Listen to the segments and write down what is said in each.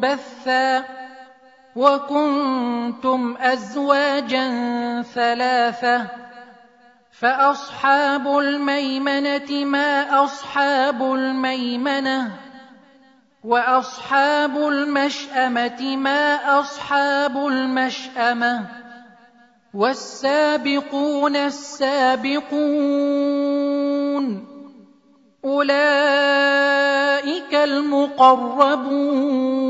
منبثا وكنتم أزواجا ثلاثة فأصحاب الميمنة ما أصحاب الميمنة وأصحاب المشأمة ما أصحاب المشأمة والسابقون السابقون أولئك المقربون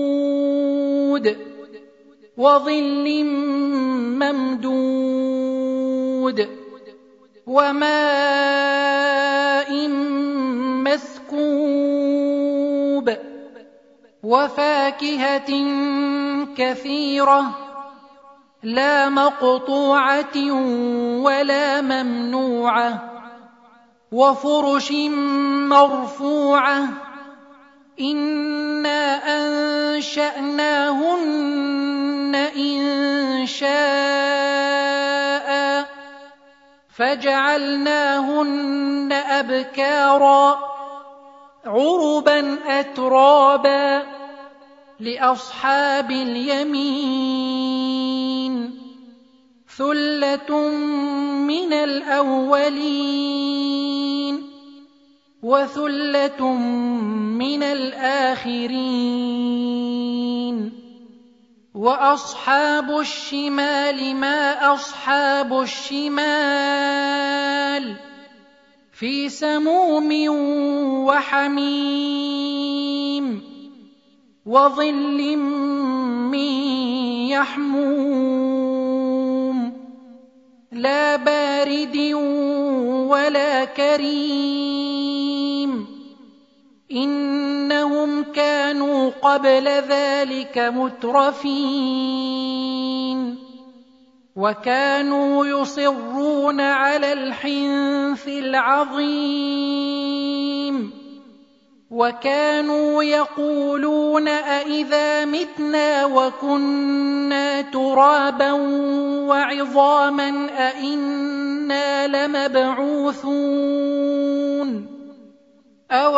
وظل ممدود وماء مسكوب وفاكهة كثيرة لا مقطوعة ولا ممنوعة وفرش مرفوعة أنا انشاناهن ان شاء فجعلناهن ابكارا عربا اترابا لاصحاب اليمين ثله من الاولين وثلة من الآخرين. وأصحاب الشمال ما أصحاب الشمال في سموم وحميم وظل من يحموم. لا بارد ولا كريم. إنهم كانوا قبل ذلك مترفين. وكانوا يصرون على الحنث العظيم. وكانوا يقولون أإذا متنا وكنا ترابا وعظاما أإنا لمبعوثون أو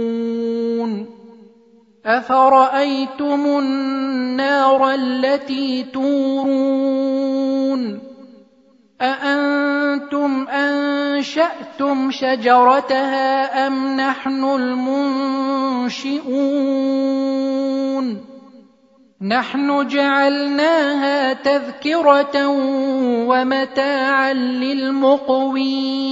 أفرأيتم النار التي تورون؟ أأنتم أنشأتم شجرتها أم نحن المنشئون؟ نحن جعلناها تذكرة ومتاعا للمقوين.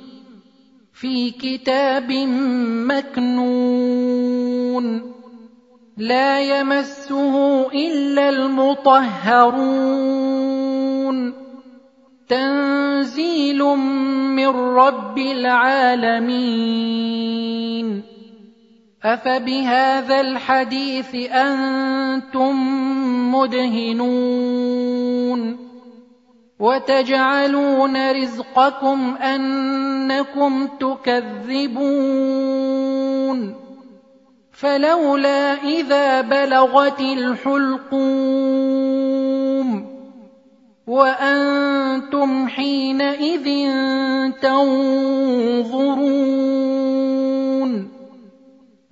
في كتاب مكنون لا يمسه إلا المطهرون. تنزيل من رب العالمين. أفبهذا الحديث أنتم مدهنون. وتجعلون رزقكم أنكم تكذبون فلولا إذا بلغت الحلقوم وأنتم حينئذ تنظرون